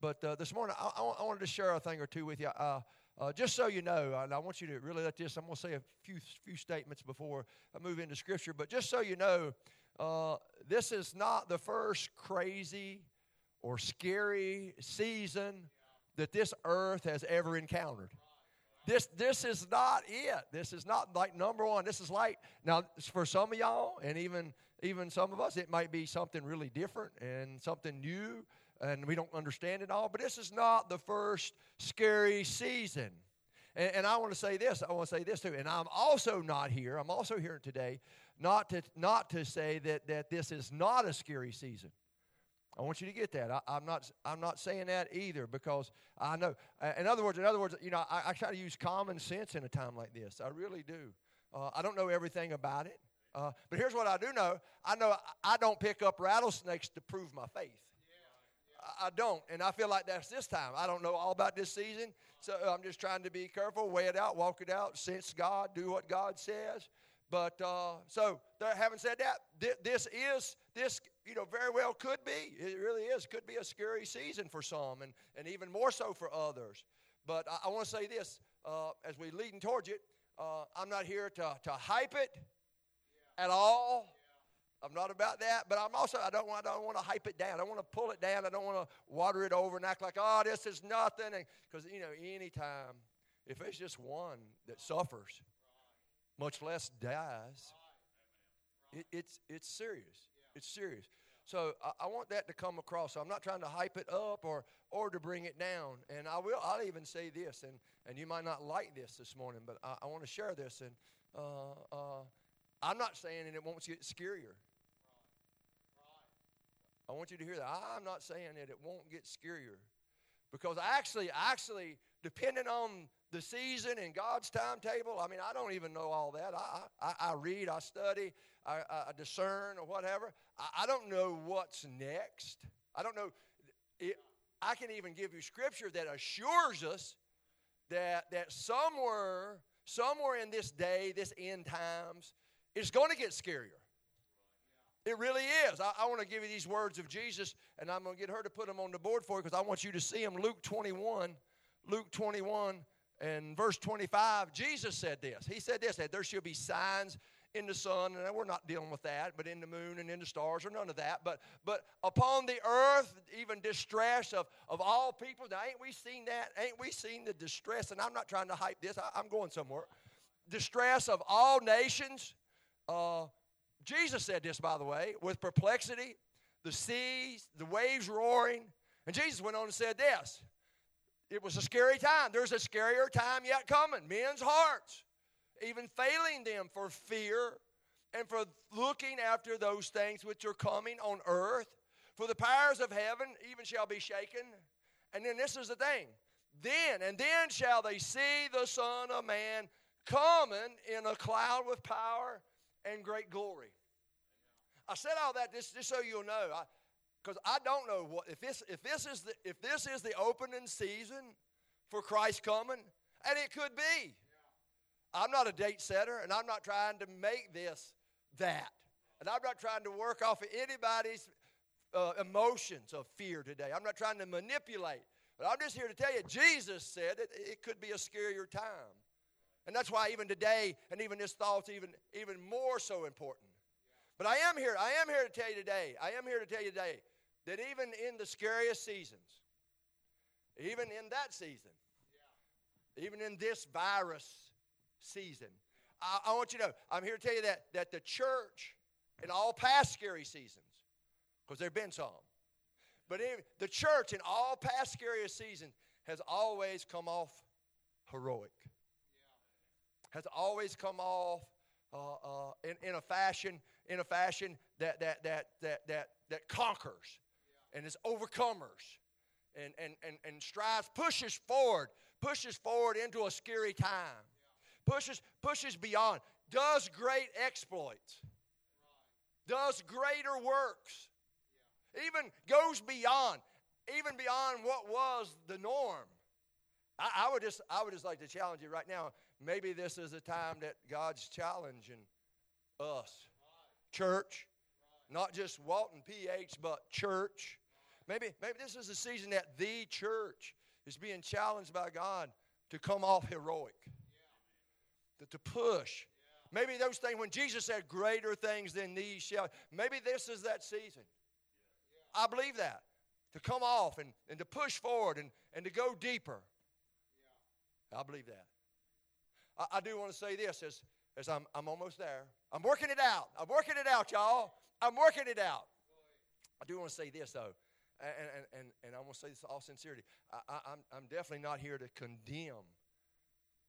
But uh, this morning, I, I, wanted to share a thing or two with you. Uh, uh, just so you know, and I want you to really let this, I'm going to say a few, few statements before I move into Scripture, but just so you know, uh, this is not the first crazy or scary season that this earth has ever encountered. This, this is not it. This is not like number one. This is like, now, for some of y'all, and even, even some of us, it might be something really different and something new and we don't understand it all. But this is not the first scary season. And, and I want to say this. I want to say this too. And I'm also not here. I'm also here today not to not to say that that this is not a scary season. I want you to get that. I, am not. I'm not saying that either because I know. In other words, in other words, you know, I, I try to use common sense in a time like this. I really do. Uh, I don't know everything about it, uh, but here's what I do know. I know I don't pick up rattlesnakes to prove my faith. I don't. And I feel like that's this time. I don't know all about this season. So I'm just trying to be careful, weigh it out, walk it out, sense God, do what God says. But uh, so, having said that, th- this is, this, you know, very well could be. It really is. Could be a scary season for some and, and even more so for others. But I, I want to say this uh, as we leading towards it, uh, I'm not here to, to hype it at all. I'm not about that, but I'm also I don't want I don't want to hype it down. I don't want to pull it down. I don't want to water it over and act like oh this is nothing. Because you know anytime if it's just one that suffers, much less dies, it, it's it's serious. It's serious. So I, I, want that to come across. So I'm not trying to hype it up or or to bring it down. And I will. I'll even say this, and and you might not like this this morning, but I, I want to share this. And uh, uh, I'm not saying that it won't get scarier. I want you to hear that. I'm not saying that it won't get scarier. Because actually, actually, depending on the season and God's timetable, I mean, I don't even know all that. I, I, I read, I study, I, I discern, or whatever. I, I, don't know what's next. I don't know. It, I can even give you scripture that assures us that, that somewhere, somewhere in this day, this end times, it's going to get scarier. It really is. I, I want to give you these words of Jesus, and I'm going to get her to put them on the board for you because I want you to see them. Luke 21, Luke 21 and verse 25, Jesus said this. He said this, that there shall be signs in the sun, and we're not dealing with that, but in the moon and in the stars, or none of that. But but upon the earth, even distress of, of all people. Now, ain't we seen that? Ain't we seen the distress? And I'm not trying to hype this, I, am going somewhere. Distress of all nations. Uh, Jesus said this, by the way, with perplexity, the seas, the waves roaring. And Jesus went on and said this it was a scary time. There's a scarier time yet coming. Men's hearts, even failing them for fear and for looking after those things which are coming on earth. For the powers of heaven even shall be shaken. And then this is the thing. Then, and then shall they see the Son of Man coming in a cloud with power and great glory. I said all that just, just so you'll know, because I, I, don't know what if this if this is the if this is the opening season for Christ coming, and it could be. I'm not a date setter, and I'm not trying to make this that, and I'm not trying to work off of anybody's uh, emotions of fear today. I'm not trying to manipulate, but I'm just here to tell you, Jesus said it, it could be a scarier time. And that's why even today, and even this thought's even, even more so important. But I am here, I am here to tell you today, I am here to tell you today that even in the scariest seasons, even in that season, even in this virus season, I, I want you to know, I'm here to tell you that, that the church in all past scary seasons, because there have been some, but in, the church in all past scariest seasons has always come off heroic has always come off uh, uh, in, in a fashion in a fashion that that that that that, that conquers and is overcomers and, and, and, and strives pushes forward pushes forward into a scary time pushes pushes beyond does great exploits does greater works even goes beyond even beyond what was the norm I, I would just I would just like to challenge you right now maybe this is a time that God's challenging us. Church, not just Walton PH, but church. Maybe, maybe this is a season that the church is being challenged by God to come off heroic, to, to push. Maybe those things, when Jesus said, Greater things than these shall, maybe this is that season. I believe that. To come off and, and to push forward and, and to go deeper. I believe that. I, I do want to say this as, as I'm, I'm almost there. I'm working it out. I'm working it out, y'all. I'm working it out. I do want to say this, though, and, and, and, and I want to say this all sincerity. I, I, I'm, I'm definitely not here to condemn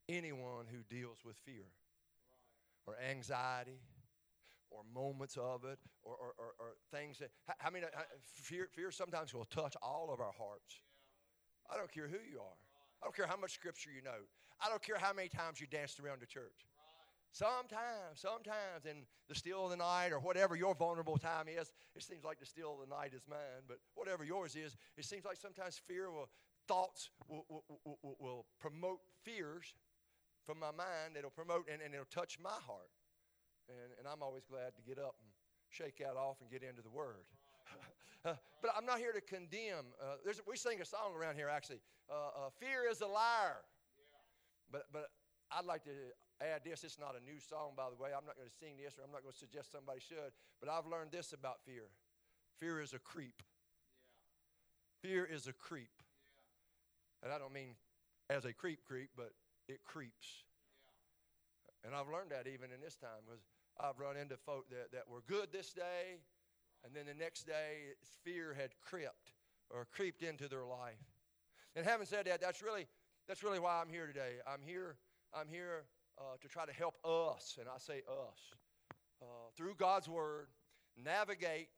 anyone who deals with fear or anxiety or moments of it or, or, or, or things that, I mean, fear, fear sometimes will touch all of our hearts. I don't care who you are. I don't care how much scripture you know. I don't care how many times you danced around the church. Sometimes, sometimes in the still of the night or whatever your vulnerable time is, it seems like the still of the night is mine, but whatever yours is, it seems like sometimes fear will, thoughts will, will, will, will promote fears from my mind that'll promote and, and it'll touch my heart. And, and I'm always glad to get up and shake that off and get into the Word. Uh, but I'm not here to condemn. Uh, we sing a song around here, actually. Uh, uh, Fear is a liar. But, but I'd like to add this. It's not a new song, by the way. I'm not going to sing this or I'm not going to suggest somebody should. But I've learned this about fear fear is a creep. Yeah. Fear is a creep. Yeah. And I don't mean as a creep creep, but it creeps. Yeah. And I've learned that even in this time because I've run into folk that, that were good this day, and then the next day fear had crept or creeped into their life. And having said that, that's really that's really why I'm here today. I'm here I'm here uh, to try to help us, and I say us, uh, through God's Word, navigate,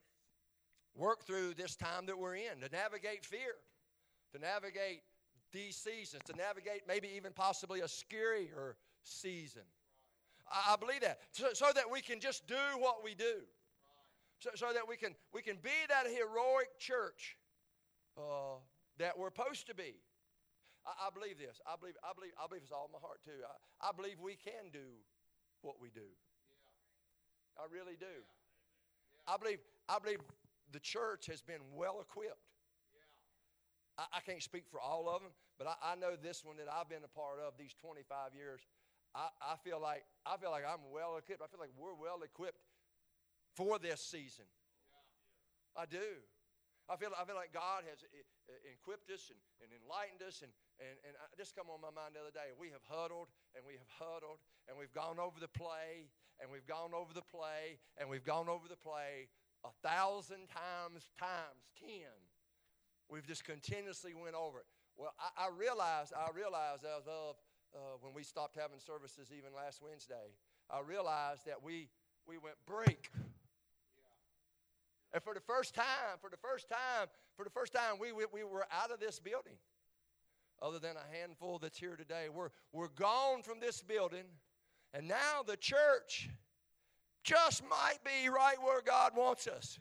work through this time that we're in, to navigate fear, to navigate these seasons, to navigate maybe even possibly a scarier season. I, I believe that. So, so, that we can just do what we do. So, so that we can, we can be that heroic church uh, that we're supposed to be. I, I, believe this. I believe, I believe, I believe it's all in my heart too. I, I believe we can do what we do. I really do. I believe, I believe the church has been well equipped. I, I, can't speak for all of them, but I, I, know this one that I've been a part of these 25 years. I, I feel like I feel like I'm well equipped. I feel like we're well equipped for this season. I do. I feel, I feel like God has equipped us and, and enlightened us. And, and, and I, this come on my mind the other day. We have huddled and we have huddled and we've gone over the play and we've gone over the play and we've gone over the play a thousand times times ten. We've just continuously went over it. Well, I, I realized, I realized as of uh, when we stopped having services even last Wednesday, I realized that we, we went break and for the first time, for the first time, for the first time, we, we, we were out of this building. Other than a handful that's here today. We're, we're gone from this building. And now the church just might be right where God wants us.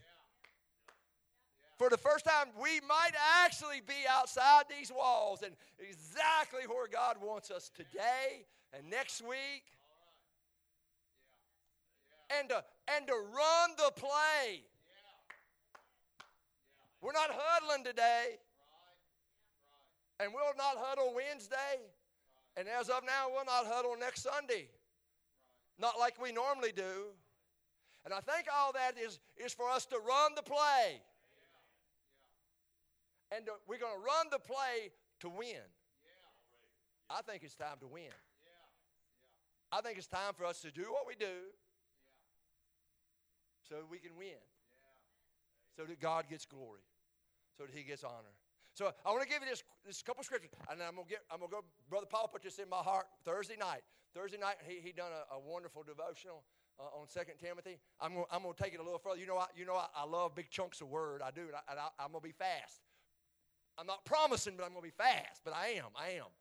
For the first time, we might actually be outside these walls and exactly where God wants us today and next week. And to, and to run the play we're not huddling today. And we'll not huddle Wednesday. And as of now, we'll not huddle next Sunday. Not like we normally do. And I think all that is, is for us to run the play. And we're going to run the play to win. I think it's time to win. I think it's time for us to do what we do so we can win, so that God gets glory so that he gets honor. So I want to give you this, this couple scriptures, and I'm gonna get I'm gonna go. Brother Paul put this in my heart Thursday night. Thursday night he he done a, a wonderful devotional uh, on Second Timothy. I'm gonna, I'm gonna take it a little further. You know I you know I, I love big chunks of word. I do, and, I, am gonna be fast. I'm not promising, but I'm gonna be fast. But I am. I am.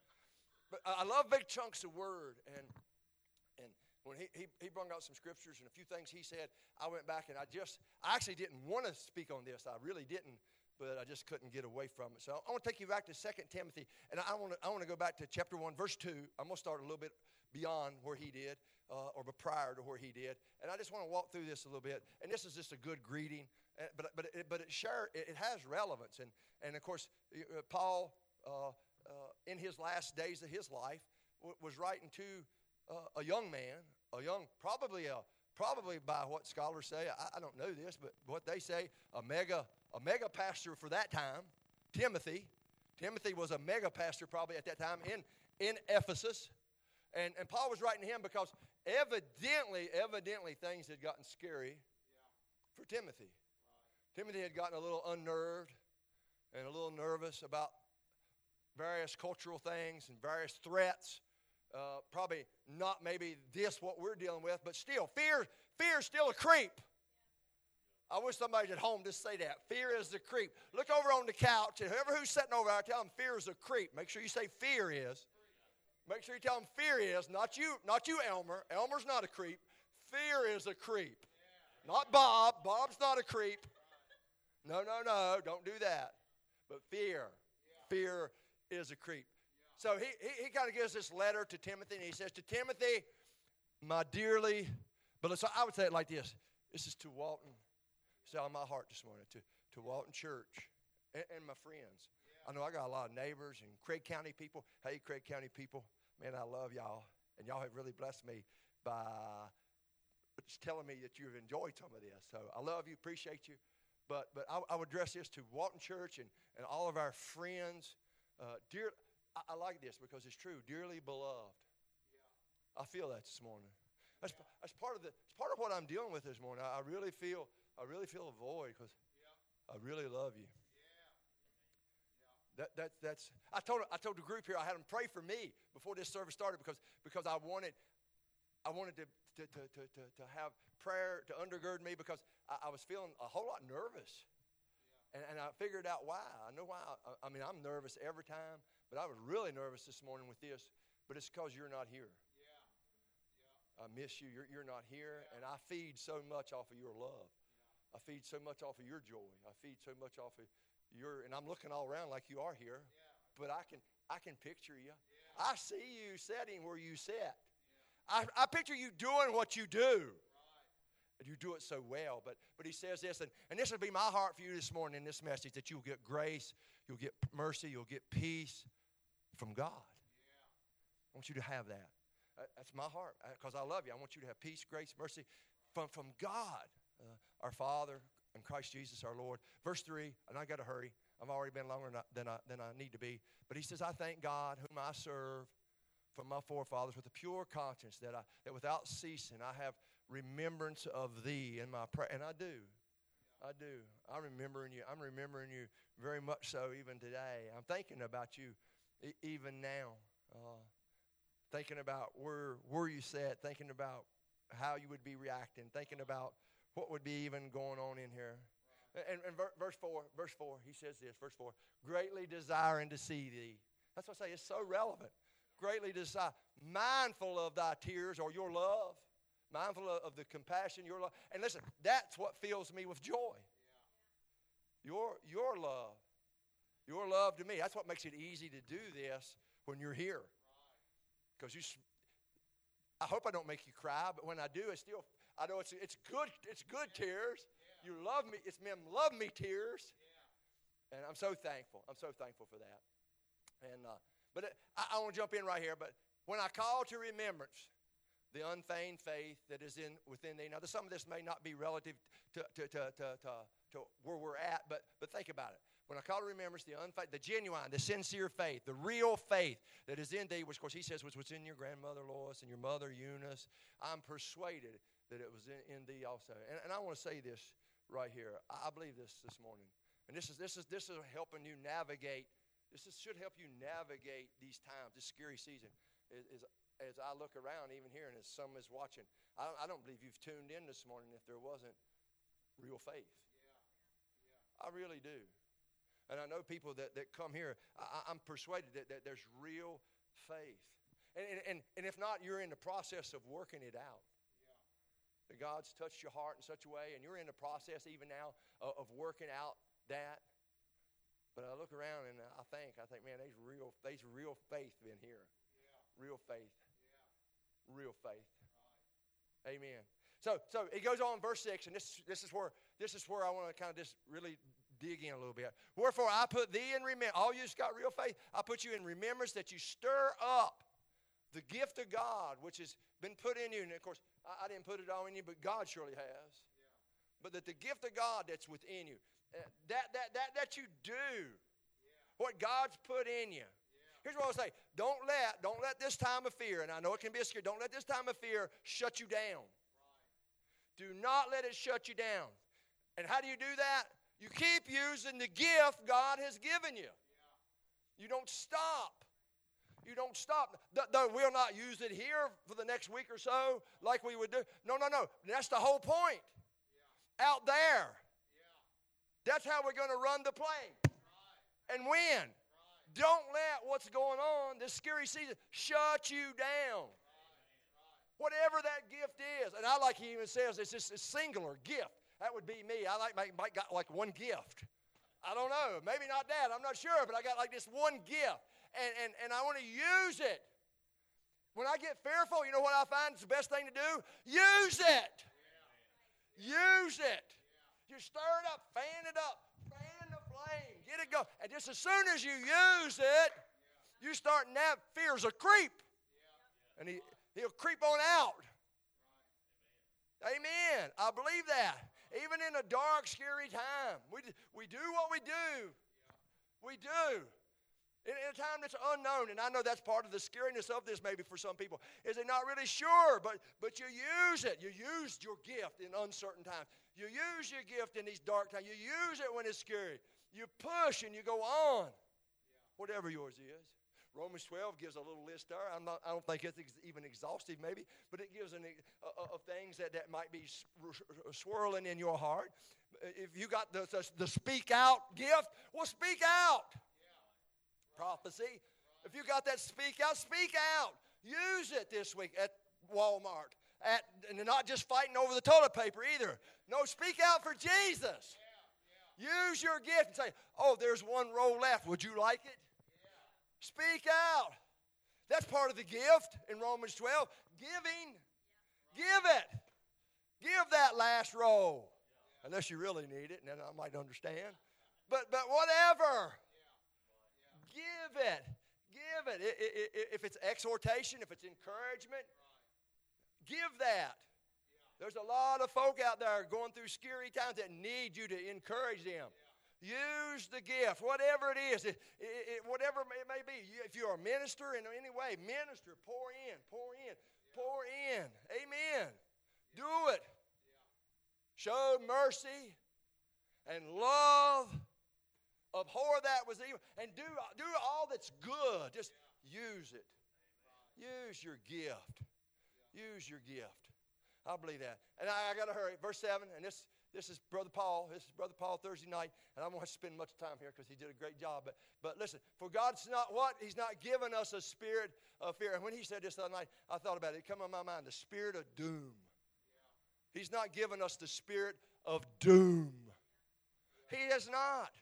But I love big chunks of word, and and when he, he, he brought out some scriptures and a few things he said, I went back and I just, I actually didn't want to speak on this. I really didn't but I just couldn't get away from it. So I want to take you back to 2 Timothy, and I want to, I want to go back to chapter 1, verse 2. I'm going to start a little bit beyond where he did, uh, or prior to where he did. And I just want to walk through this a little bit. And this is just a good greeting. but but it, but it sure it, it has relevance, and and of course uh, Paul uh, uh, in his last days of his life w- was writing to uh, a young man, a young probably a probably by what scholars say. I, I don't know this, but what they say a mega a mega pastor for that time, Timothy. Timothy was a mega pastor probably at that time in in Ephesus. And, and Paul was writing to him because evidently, evidently, things had gotten scary for Timothy. Timothy had gotten a little unnerved and a little nervous about various cultural things and various threats. Uh, probably not maybe this what we're dealing with, but still, fear fear is still a creep. I wish somebody at home just say that. Fear is the creep. Look over on the couch, and whoever who's sitting over there, tell them fear is a creep. Make sure you say fear is. Make sure you tell them fear is, not you, not you, Elmer. Elmer's not a creep. Fear is a creep. Not Bob. Bob's not a creep. No, no, no. Don't do that. But fear. Fear is a creep. So he, he, he kind of gives this letter to Timothy, and he says, To Timothy, my dearly, but so I would say it like this this is to Walton. It's on my heart this morning, to, to Walton Church and, and my friends. I know I got a lot of neighbors and Craig County people. Hey, Craig County people, man, I love y'all. And y'all have really blessed me by just telling me that you've enjoyed some of this. So I love you, appreciate you. But, but I, I would address this to Walton Church and, and all of our friends. Uh, dear, I, I, like this because it's true. Dearly beloved. Yeah. I feel that this morning. That's, that's part of the. It's part of what I'm dealing with this morning. I, I really feel. I really feel a void because. I really love you. That, that, that's, I told, I told the group here, I had them pray for me before this service started because, because I wanted, I wanted to, to, to, to, to have prayer to undergird me because I, I was feeling a whole lot nervous. Yeah. And, and I figured out why. I know why. I, I, mean, I'm nervous every time, but I was really nervous this morning with this, but it's because you're not here. Yeah. Yeah. I miss you. You're, you're not here, and I feed so much off of your love. I feed so much off of your joy. I feed so much off of you're, and I'm looking all around like you are here, yeah. but I can, I can picture you. Yeah. I see you sitting where you sit. Yeah. I, I picture you doing what you do. Right. And you do it so well. But, but he says this, and, and this will be my heart for you this morning in this message that you'll get grace, you'll get mercy, you'll get peace from God. I want you to have that. That's my heart because I love you. I want you to have peace, grace, mercy from, from God, uh, our Father, and Christ Jesus our Lord. Verse 3, and I got to hurry. I've already been longer than I, than I need to be. But he says, I thank God whom I serve from my forefathers with a pure conscience that, I, that without ceasing I have remembrance of thee in my prayer. And I do. I do. I'm remembering you. I'm remembering you very much so even today. I'm thinking about you e- even now. Uh, thinking about where, where you sat, thinking about how you would be reacting, thinking about what would be even going on in here. And, and verse 4, verse 4, he says this, verse 4, greatly desiring to see thee. That's what I say, it's so relevant. Greatly desire, mindful of thy tears or your love, mindful of, of the compassion, your love. And listen, that's what fills me with joy. Your, your love. Your love to me. That's what makes it easy to do this when you're here. Because you, I hope I don't make you cry, but when I do, it still I know it's, it's good, it's good tears. You love me. It's them love me tears. And I'm so thankful. I'm so thankful for that. And uh, but it, I, I want to jump in right here. But when I call to remembrance the unfeigned faith that is in within thee. Now, some of this may not be relative to, to, to, to, to, to where we're at, but, but think about it. When I call to remembrance the unfaith, the genuine, the sincere faith, the real faith that is in thee, which of course he says was what's in your grandmother Lois and your mother Eunice, I'm persuaded that it was in, in thee also. And, and I want to say this right here. I, believe this this morning. And this is, this is, this is helping you navigate. This is, should help you navigate these times, this scary season. Is, is, as I look around, even here, and as some is watching, I don't, I don't believe you've tuned in this morning if there wasn't real faith. Yeah. Yeah. I really do. And I know people that, that come here, I, am persuaded that, that there's real faith. And, and, and if not, you're in the process of working it out that God's touched your heart in such a way, and you're in the process even now of, of working out that. But I look around and I think, I think, man, there's real, there's real faith in here. Yeah. Real faith. Yeah. Real faith. Right. Amen. So, so it goes on, verse 6, and this, this, is, where, this is where I want to kind of just really dig in a little bit. Wherefore I put thee in remembrance. All you just got real faith, I put you in remembrance that you stir up the gift of God which has been put in you. And of course, I, I didn't put it all in you, but God surely has. Yeah. But that the gift of God that's within you, uh, that, that, that, that you do, yeah. what God's put in you. Here's what I'll say. Don't let, don't let this time of fear, and I know it can be a scare, don't let this time of fear shut you down. Do not let it shut you down. And how do you do that? You keep using the gift God has given you. You don't stop. You don't stop. Though we'll not use it here for the next week or so like we would do. No, no, no. That's the whole point. Out there. That's how we're going to run the play and win. Don't let what's going on, this scary season, shut you down. Whatever that gift is. And I like he even says it's just a singular gift. That would be me. I like might got like one gift. I don't know. Maybe not that. I'm not sure, but I got like this one gift. And, and, and I want to use it. When I get fearful, you know what I find is the best thing to do? Use it. Use it. You stir it up, fan it up, fan the flame, get it going. And just as soon as you use it, you start now fear's a creep. And he, He'll creep on out. Amen. I believe that. Even in a dark, scary time, we, we do what we do. We do. In, a time that's unknown, and I know that's part of the scariness of this maybe for some people, is they're not really sure, but, but you use it. You use your gift in uncertain times. You use your gift in these dark times. You use it when it's scary. You push and you go on, whatever yours is. Romans 12 gives a little list there. I'm not, I don't think it's ex- even exhaustive, maybe, but it gives an, uh, of things that, that might be swirling in your heart. If you got the, the, the speak out gift, well, speak out. Prophecy. If you got that speak out, speak out. Use it this week at Walmart. At, and not just fighting over the toilet paper either. No, speak out for Jesus. Use your gift and say, Oh, there's one roll left. Would you like it? Speak out. That's part of the gift in Romans 12. Giving. Give it. Give that last roll. Unless you really need it, and then I might understand. But, but whatever. Give it. Give it. If it's exhortation, if it's encouragement, give that. There's a lot of folk out there going through scary times that need you to encourage them. Use the gift, whatever it is, it, it, whatever it may be. If you're a minister in any way, minister, pour in, pour in, pour in. Amen. Do it. Show mercy and love. Abhor that was evil. And do, do all that's good. Just use it. Use your gift. Use your gift. I believe that. And I, I got to hurry. Verse 7, and this this is Brother Paul. This is Brother Paul Thursday night, and I won't want to spend much time here because he did a great job. But, but listen, for God's not what? He's not given us a spirit of fear. And when he said this the other night, I thought about it. It came in my mind the spirit of doom. He's not given us the spirit of doom. He has not.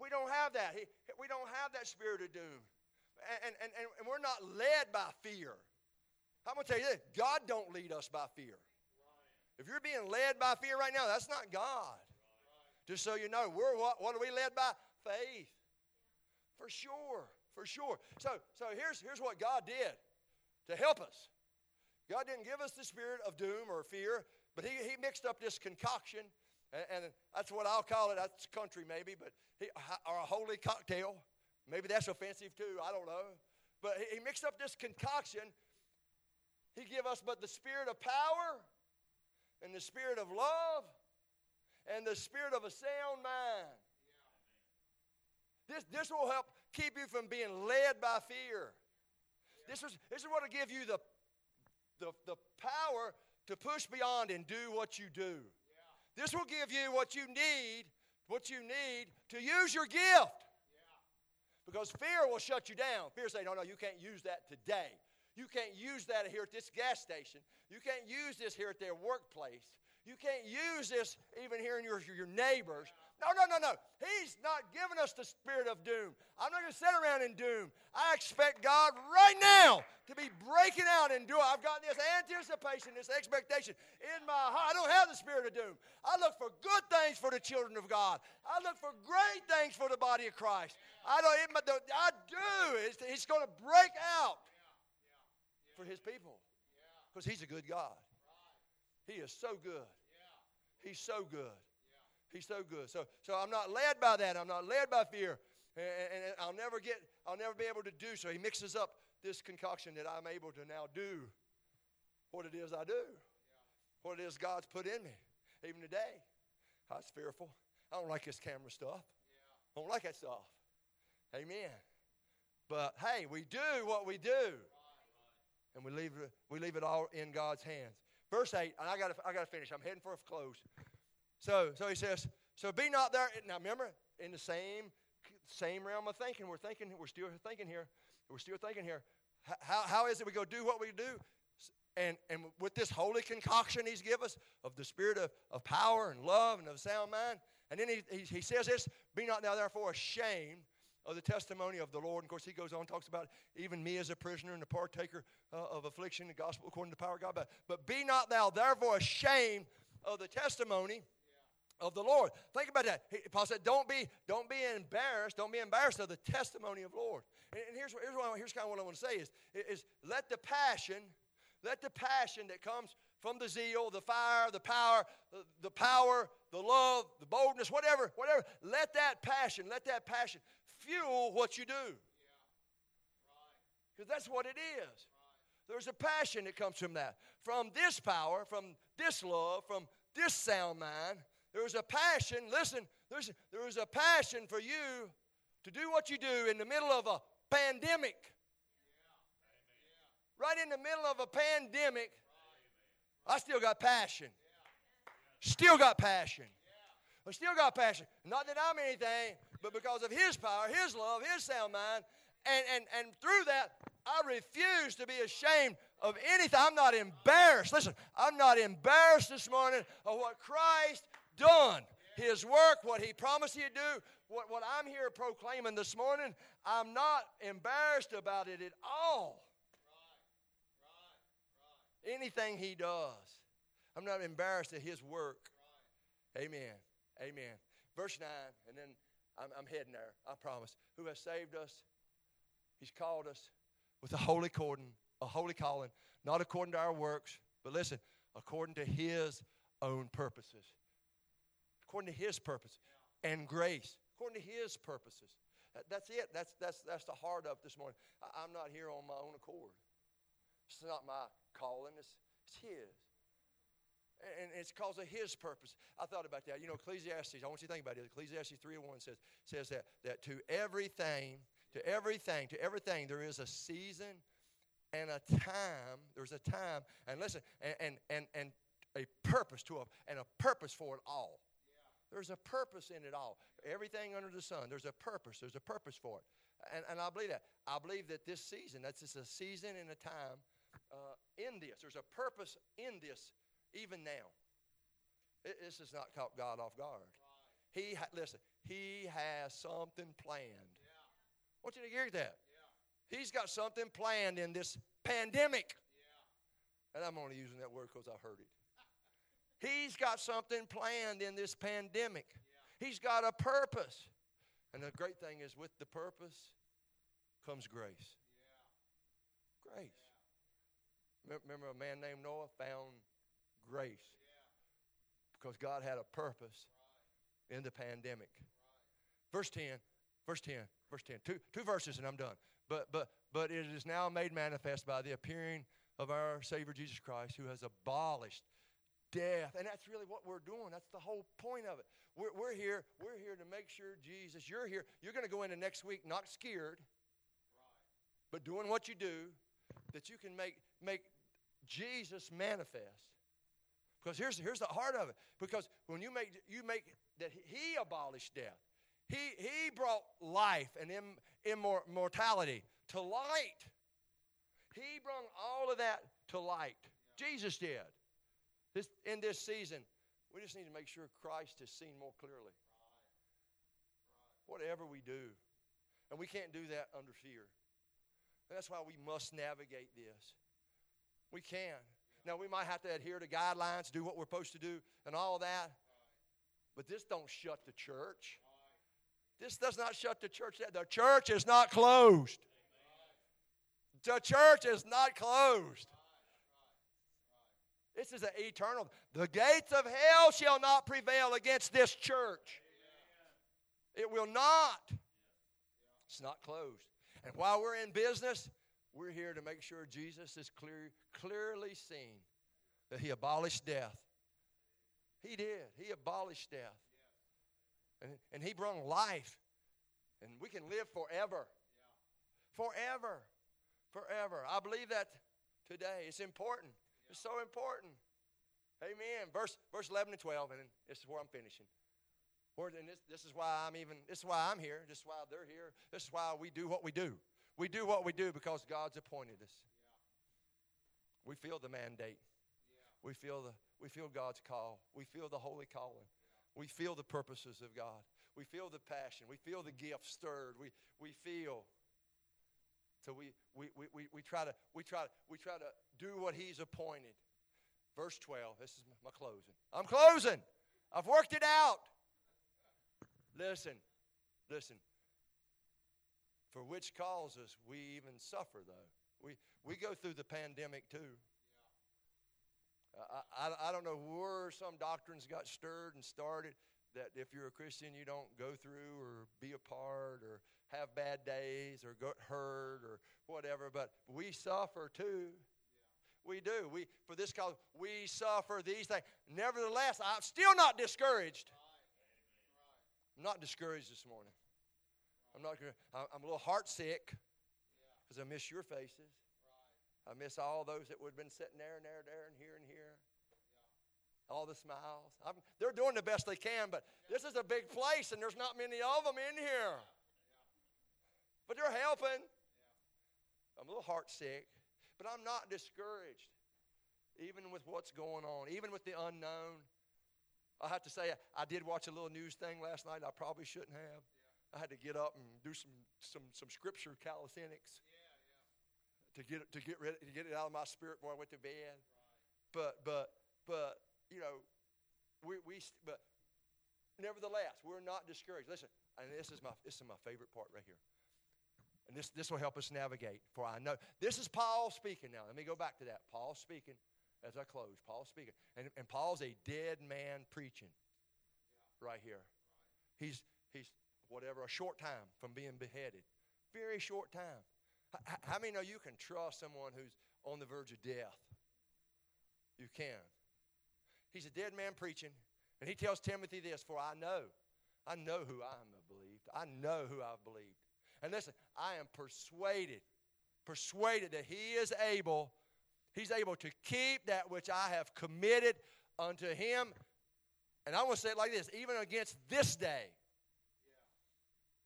We don't have that. We don't have that spirit of doom. And, and, and, and we're not led by fear. I'm going to tell you this God don't lead us by fear. If you're being led by fear right now, that's not God. Just so you know, we're what, what are we led by? Faith. For sure. For sure. So, so here's, here's what God did to help us. God didn't give us the spirit of doom or fear, but He, he mixed up this concoction, and, and that's what I'll call it. That's country, maybe, but he, or a holy cocktail. Maybe that's offensive too. I don't know. But he, he mixed up this concoction. He gave us but the spirit of power and the spirit of love and the spirit of a sound mind. This, this will help keep you from being led by fear. This, is, this is what will give you the, the, the power to push beyond and do what you do. This will give you what you need, what you need to use your gift. Because fear will shut you down. Fear say, no, no, you can't use that today. You can't use that here at this gas station. You can't use this here at their workplace. You can't use this even here in your, your neighbors. No, no, no, no. He's not giving us the spirit of doom. I'm not going to sit around in doom. I expect God right now to be breaking out and doing. I've got this anticipation, this expectation in my heart. I don't have the spirit of doom. I look for good things for the children of God. I look for great things for the body of Christ. I don't. I do. It's, it's going to break out for His people because He's a good God. He is so good. He's so good. He's so good. So, so I'm not led by that. I'm not led by fear. And, and I'll never get, I'll never be able to do so. He mixes up this concoction that I'm able to now do what it is I do, what it is God's put in me. Even today, I was fearful. I don't like this camera stuff. I don't like that stuff. Amen. But hey, we do what we do. And we leave we leave it all in God's hands. Verse 8, and I got I got to finish. I'm heading for a close. So, so he says, so be not there. Now remember, in the same same realm of thinking, we're thinking, we're still thinking here. We're still thinking here. How, how is it we go do what we do? And, and with this holy concoction he's given us of the spirit of, of power and love and of sound mind. And then he, he, he says this, be not thou therefore ashamed of the testimony of the Lord. And of course, he goes on talks about even me as a prisoner and a partaker uh, of affliction, the gospel according to the power of God. But, but be not thou therefore ashamed of the testimony of the Lord. Think about that. He, Paul said, "Don't be, don't be embarrassed. Don't be embarrassed of the testimony of the Lord." And, and here's, here's, what, here's kind of what I want to say is, is let the passion, let the passion that comes from the zeal, the fire, the power, the, the power, the love, the boldness, whatever, whatever. Let that passion, let that passion fuel what you do. Because that's what it is. There's a passion that comes from that. From this power, from this love, from this sound mind, there's a passion, listen, there's, there was a passion for you to do what you do in the middle of a pandemic. Right in the middle of a pandemic, I still got passion. Still got passion. I still got passion. Not that I'm anything, but because of His power, His love, His sound mind. And, and, and through that, I refuse to be ashamed of anything. I'm not embarrassed. Listen, I'm not embarrassed this morning of what Christ done his work, what he promised he'd do, what, what I'm here proclaiming this morning, I'm not embarrassed about it at all. Anything he does, I'm not embarrassed at his work. Amen. Amen. Verse 9, and then I'm, I'm heading there, I promise. Who has saved us? He's called us with a holy calling, a holy calling, not according to our works, but listen, according to his own purposes according to His purpose and grace, according to His purposes. That's it. That's, that's, that's the heart of this morning. I'm not here on my own accord. It's not my calling, it's, it's His. And it's because of His purpose. I thought about that. You know, Ecclesiastes, I want you to think about it. Ecclesiastes 3 and 1 says, says that, that to everything, to everything, to everything, there is a season and a time. There's a time, and listen, and, and, and, and a purpose to it, and a purpose for it all. There's a purpose in it all. Everything under the sun, there's a purpose. There's a purpose for it. And, and I believe that. I believe that this season, that's just a season and a time uh, in this. There's a purpose in this even now. This has not caught God off guard. He ha- listen. He has something planned. I want you to hear that. He's got something planned in this pandemic. And I'm only using that word because I heard it. He's got something planned in this pandemic. He's got a purpose. And the great thing is, with the purpose comes grace. Grace. Remember, a man named Noah found grace because God had a purpose in the pandemic. Verse 10, verse 10, verse 10. Two, two verses and I'm done. But, but, but it is now made manifest by the appearing of our Savior Jesus Christ, who has abolished death. And that's really what we're doing. That's the whole point of it. We're, we're here. We're here to make sure Jesus, you're here. You're going to go into next week not scared, but doing what you do, that you can make, make Jesus manifest. Because here's, here's the heart of it. Because when you make, you make that he abolished death, he, he brought life and Im, immortality to light. He brought all of that to light. Yeah. Jesus did. This, in this season, we just need to make sure Christ is seen more clearly. whatever we do. And we can't do that under fear. And that's why we must navigate this. We can. Now, we might have to adhere to guidelines, do what we're supposed to do, and all that. But this don't shut the church. This does not shut the church. The church is not closed. The church is not closed. This is an eternal. The gates of hell shall not prevail against this church. It will not. It's not closed. And while we're in business, we're here to make sure Jesus is clear, clearly seen that he abolished death. He did. He abolished death. And, and he brought life. And we can live forever. Forever. Forever. I believe that today. It's important. It's so important. Amen. Verse, verse 11 and 12, and this is where I'm finishing. And this, this is why I'm even, this is why I'm here. This is why they're here. This is why we do what we do. We do what we do because God's appointed us. We feel the mandate. We feel the we feel God's call. We feel the holy calling. We feel the purposes of God. We feel the passion. We feel the gift stirred. We we feel. So we we, we, we, we try to we try to we try to do what He's appointed. Verse 12. This is my closing. I'm closing. I've worked it out. Listen, listen for which causes we even suffer, though. We, we go through the pandemic too. I, I, I don't know where some doctrines got stirred and started that if you're a Christian, you don't go through or be a part or have bad days or get hurt or whatever, but we suffer too. We do. We for this cause we suffer these things. Nevertheless, I'm still not discouraged. I'm not discouraged this morning. I'm not gonna, I'm a little heartsick because I miss your faces. I miss all those that would have been sitting there and there and there and here and here. All the smiles. I'm, they're doing the best they can, but this is a big place and there's not many of them in here. But they're helping. I'm a little heartsick, but I'm not discouraged, even with what's going on, even with the unknown. I have to say, I did watch a little news thing last night I probably shouldn't have. I had to get up and do some some some scripture calisthenics yeah, yeah. to get to get rid to get it out of my spirit before I went to bed. Right. But but but you know, we we but nevertheless we're not discouraged. Listen, and this is my this is my favorite part right here. And this, this will help us navigate. For I know this is Paul speaking now. Let me go back to that. Paul speaking as I close. Paul speaking. And, and Paul's a dead man preaching right here. He's he's whatever, a short time from being beheaded. Very short time. How many know you can trust someone who's on the verge of death? You can. He's a dead man preaching, and he tells Timothy this For I know, I know who I am believed. I know who I've believed. And listen, I am persuaded, persuaded that he is able, he's able to keep that which I have committed unto him. And I want to say it like this even against this day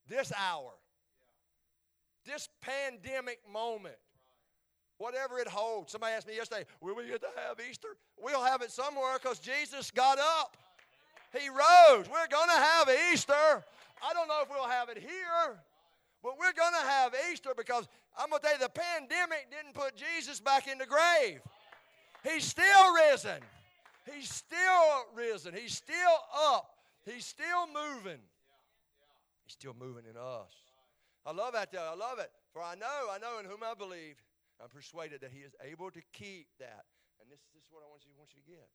this hour, this pandemic moment, whatever it holds. Somebody asked me yesterday, will we get to have Easter? We'll have it somewhere because Jesus got up. He rose. We're going to have Easter. I don't know if we'll have it here, but we're going to have Easter because I'm going to tell you the pandemic didn't put Jesus back in the grave. He's still risen. He's still risen. He's still up. He's still moving. He's still moving in us. I love that though. I love it. For I know, I know in whom I believe. I'm persuaded that he is able to keep that. And this, this is what I want you, want you to get.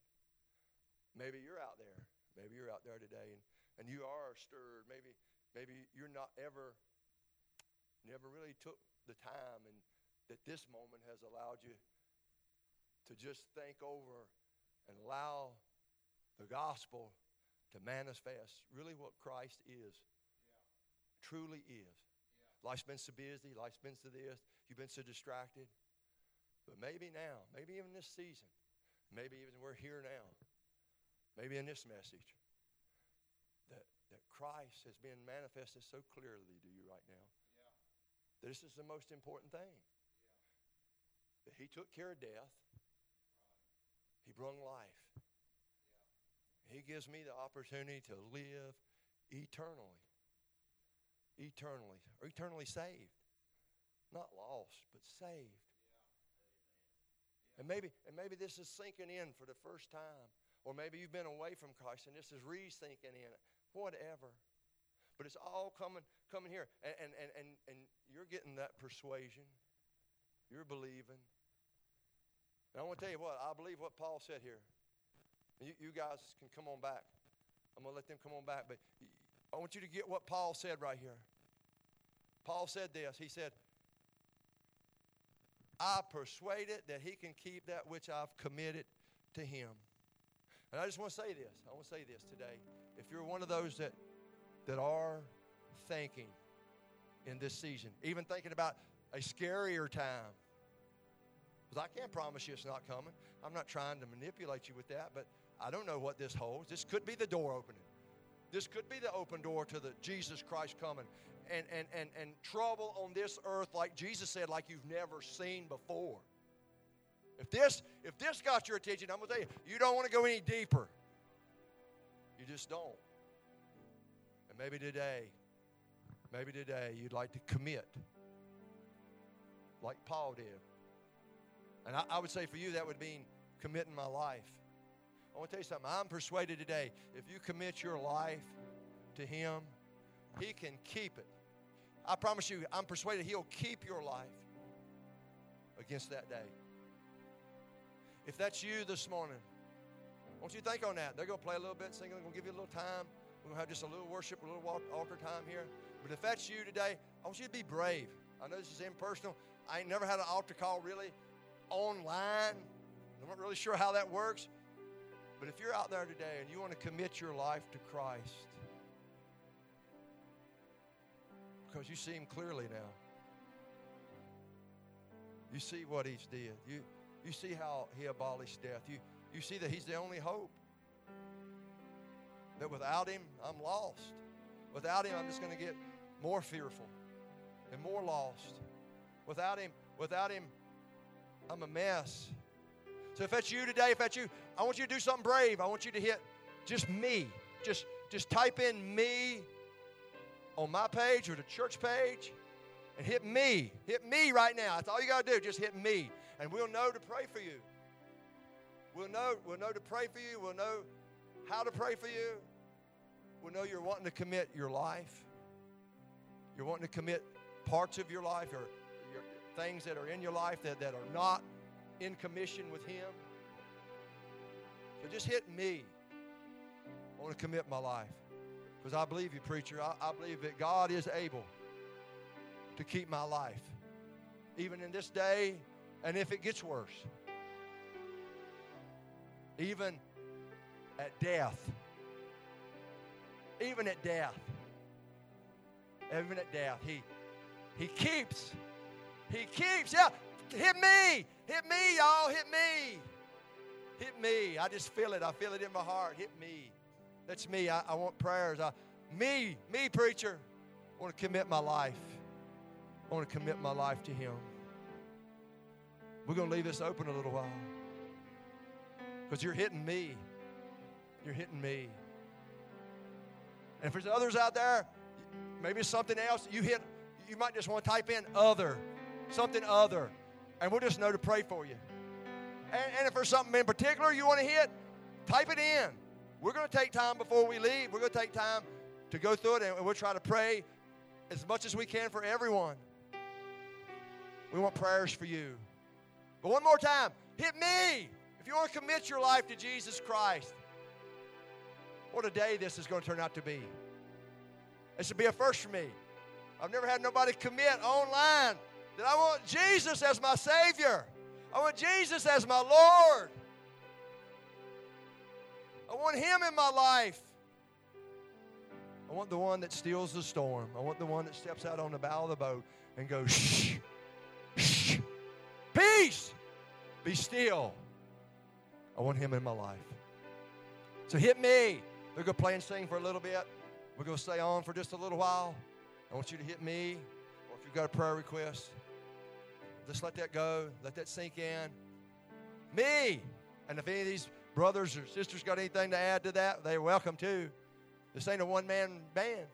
Maybe you're out there. Maybe you're out there today and, and you are stirred. Maybe, maybe you're not ever, never really took the time and that this moment has allowed you to just think over and allow the gospel to manifest really what Christ is truly is. Life's been so busy, life's been so this, you've been so distracted. But maybe now, maybe even this season, maybe even we're here now, maybe in this message, that, that Christ has been manifested so clearly to you right now. Yeah. This is the most important thing. Yeah. That He took care of death, right. He brought life. Yeah. He gives me the opportunity to live eternally. Eternally or eternally saved. Not lost, but saved. And maybe, and maybe this is sinking in for the first time. Or maybe you've been away from Christ and this is re-sinking in. Whatever. But it's all coming coming here. And, and, and, and, you're getting that persuasion. You're believing. And I want to tell you what, I believe what Paul said here. You, you guys can come on back. I'm going to let them come on back. But I want you to get what Paul said right here. Paul said this. He said, I persuaded that he can keep that which I've committed to him. And I just want to say this. I want to say this today. If you're one of those that that are thinking in this season, even thinking about a scarier time. Because I can't promise you it's not coming. I'm not trying to manipulate you with that, but I don't know what this holds. This could be the door opening. This could be the open door to the Jesus Christ coming. And, and, and, and trouble on this earth, like Jesus said, like you've never seen before. If this, if this got your attention, I'm going to tell you, you don't want to go any deeper. You just don't. And maybe today, maybe today you'd like to commit like Paul did. And I, I would say for you, that would mean committing my life. I want to tell you something. I'm persuaded today, if you commit your life to Him, He can keep it. I promise you, I'm persuaded He'll keep your life against that day. If that's you this morning, won't you think on that? They're going to play a little bit, singing, they're going to give you a little time. We're going to have just a little worship, a little altar time here. But if that's you today, I want you to be brave. I know this is impersonal. I ain't never had an altar call really online. I'm not really sure how that works. But if you're out there today and you want to commit your life to Christ, because you see Him clearly now, you see what He's did. You, you see how He abolished death. You, you see that He's the only hope. That without Him, I'm lost. Without Him, I'm just going to get more fearful and more lost. Without Him, without Him, I'm a mess. So if that's you today, if that's you, I want you to do something brave. I want you to hit just me. Just just type in me on my page or the church page and hit me. Hit me right now. That's all you got to do. Just hit me. And we'll know to pray for you. We'll know, we'll know to pray for you. We'll know how to pray for you. We'll know you're wanting to commit your life. You're wanting to commit parts of your life or your, things that are in your life that, that are not in commission with Him. So just hit me. I want to commit my life. Because I believe you, preacher. I, I believe that God is able to keep my life. Even in this day, and if it gets worse. Even at death. Even at death. Even at death. He, he keeps. He keeps. Yeah. Hit me. Hit me, y'all. Hit me. Hit me. I just feel it. I feel it in my heart. Hit me. That's me. I, I want prayers. I, me, me, preacher. I want to commit my life. I want to commit my life to Him. We're going to leave this open a little while because you're hitting me. You're hitting me. And if there's others out there, maybe it's something else you hit, you might just want to type in other, something other, and we'll just know to pray for you. And, and if there's something in particular you want to hit, type it in. We're going to take time before we leave. We're going to take time to go through it, and we'll try to pray as much as we can for everyone. We want prayers for you. But one more time, hit me if you want to commit your life to Jesus Christ. What a day this is going to turn out to be. This will be a first for me. I've never had nobody commit online that I want Jesus as my Savior. I want Jesus as my Lord. I want Him in my life. I want the one that steals the storm. I want the one that steps out on the bow of the boat and goes, shh, shh, peace, be still. I want Him in my life. So hit me. We're going to play and sing for a little bit. We're going to stay on for just a little while. I want you to hit me, or if you've got a prayer request, just let that go. Let that sink in. Me. And if any of these brothers or sisters got anything to add to that, they're welcome to. This ain't a one man band.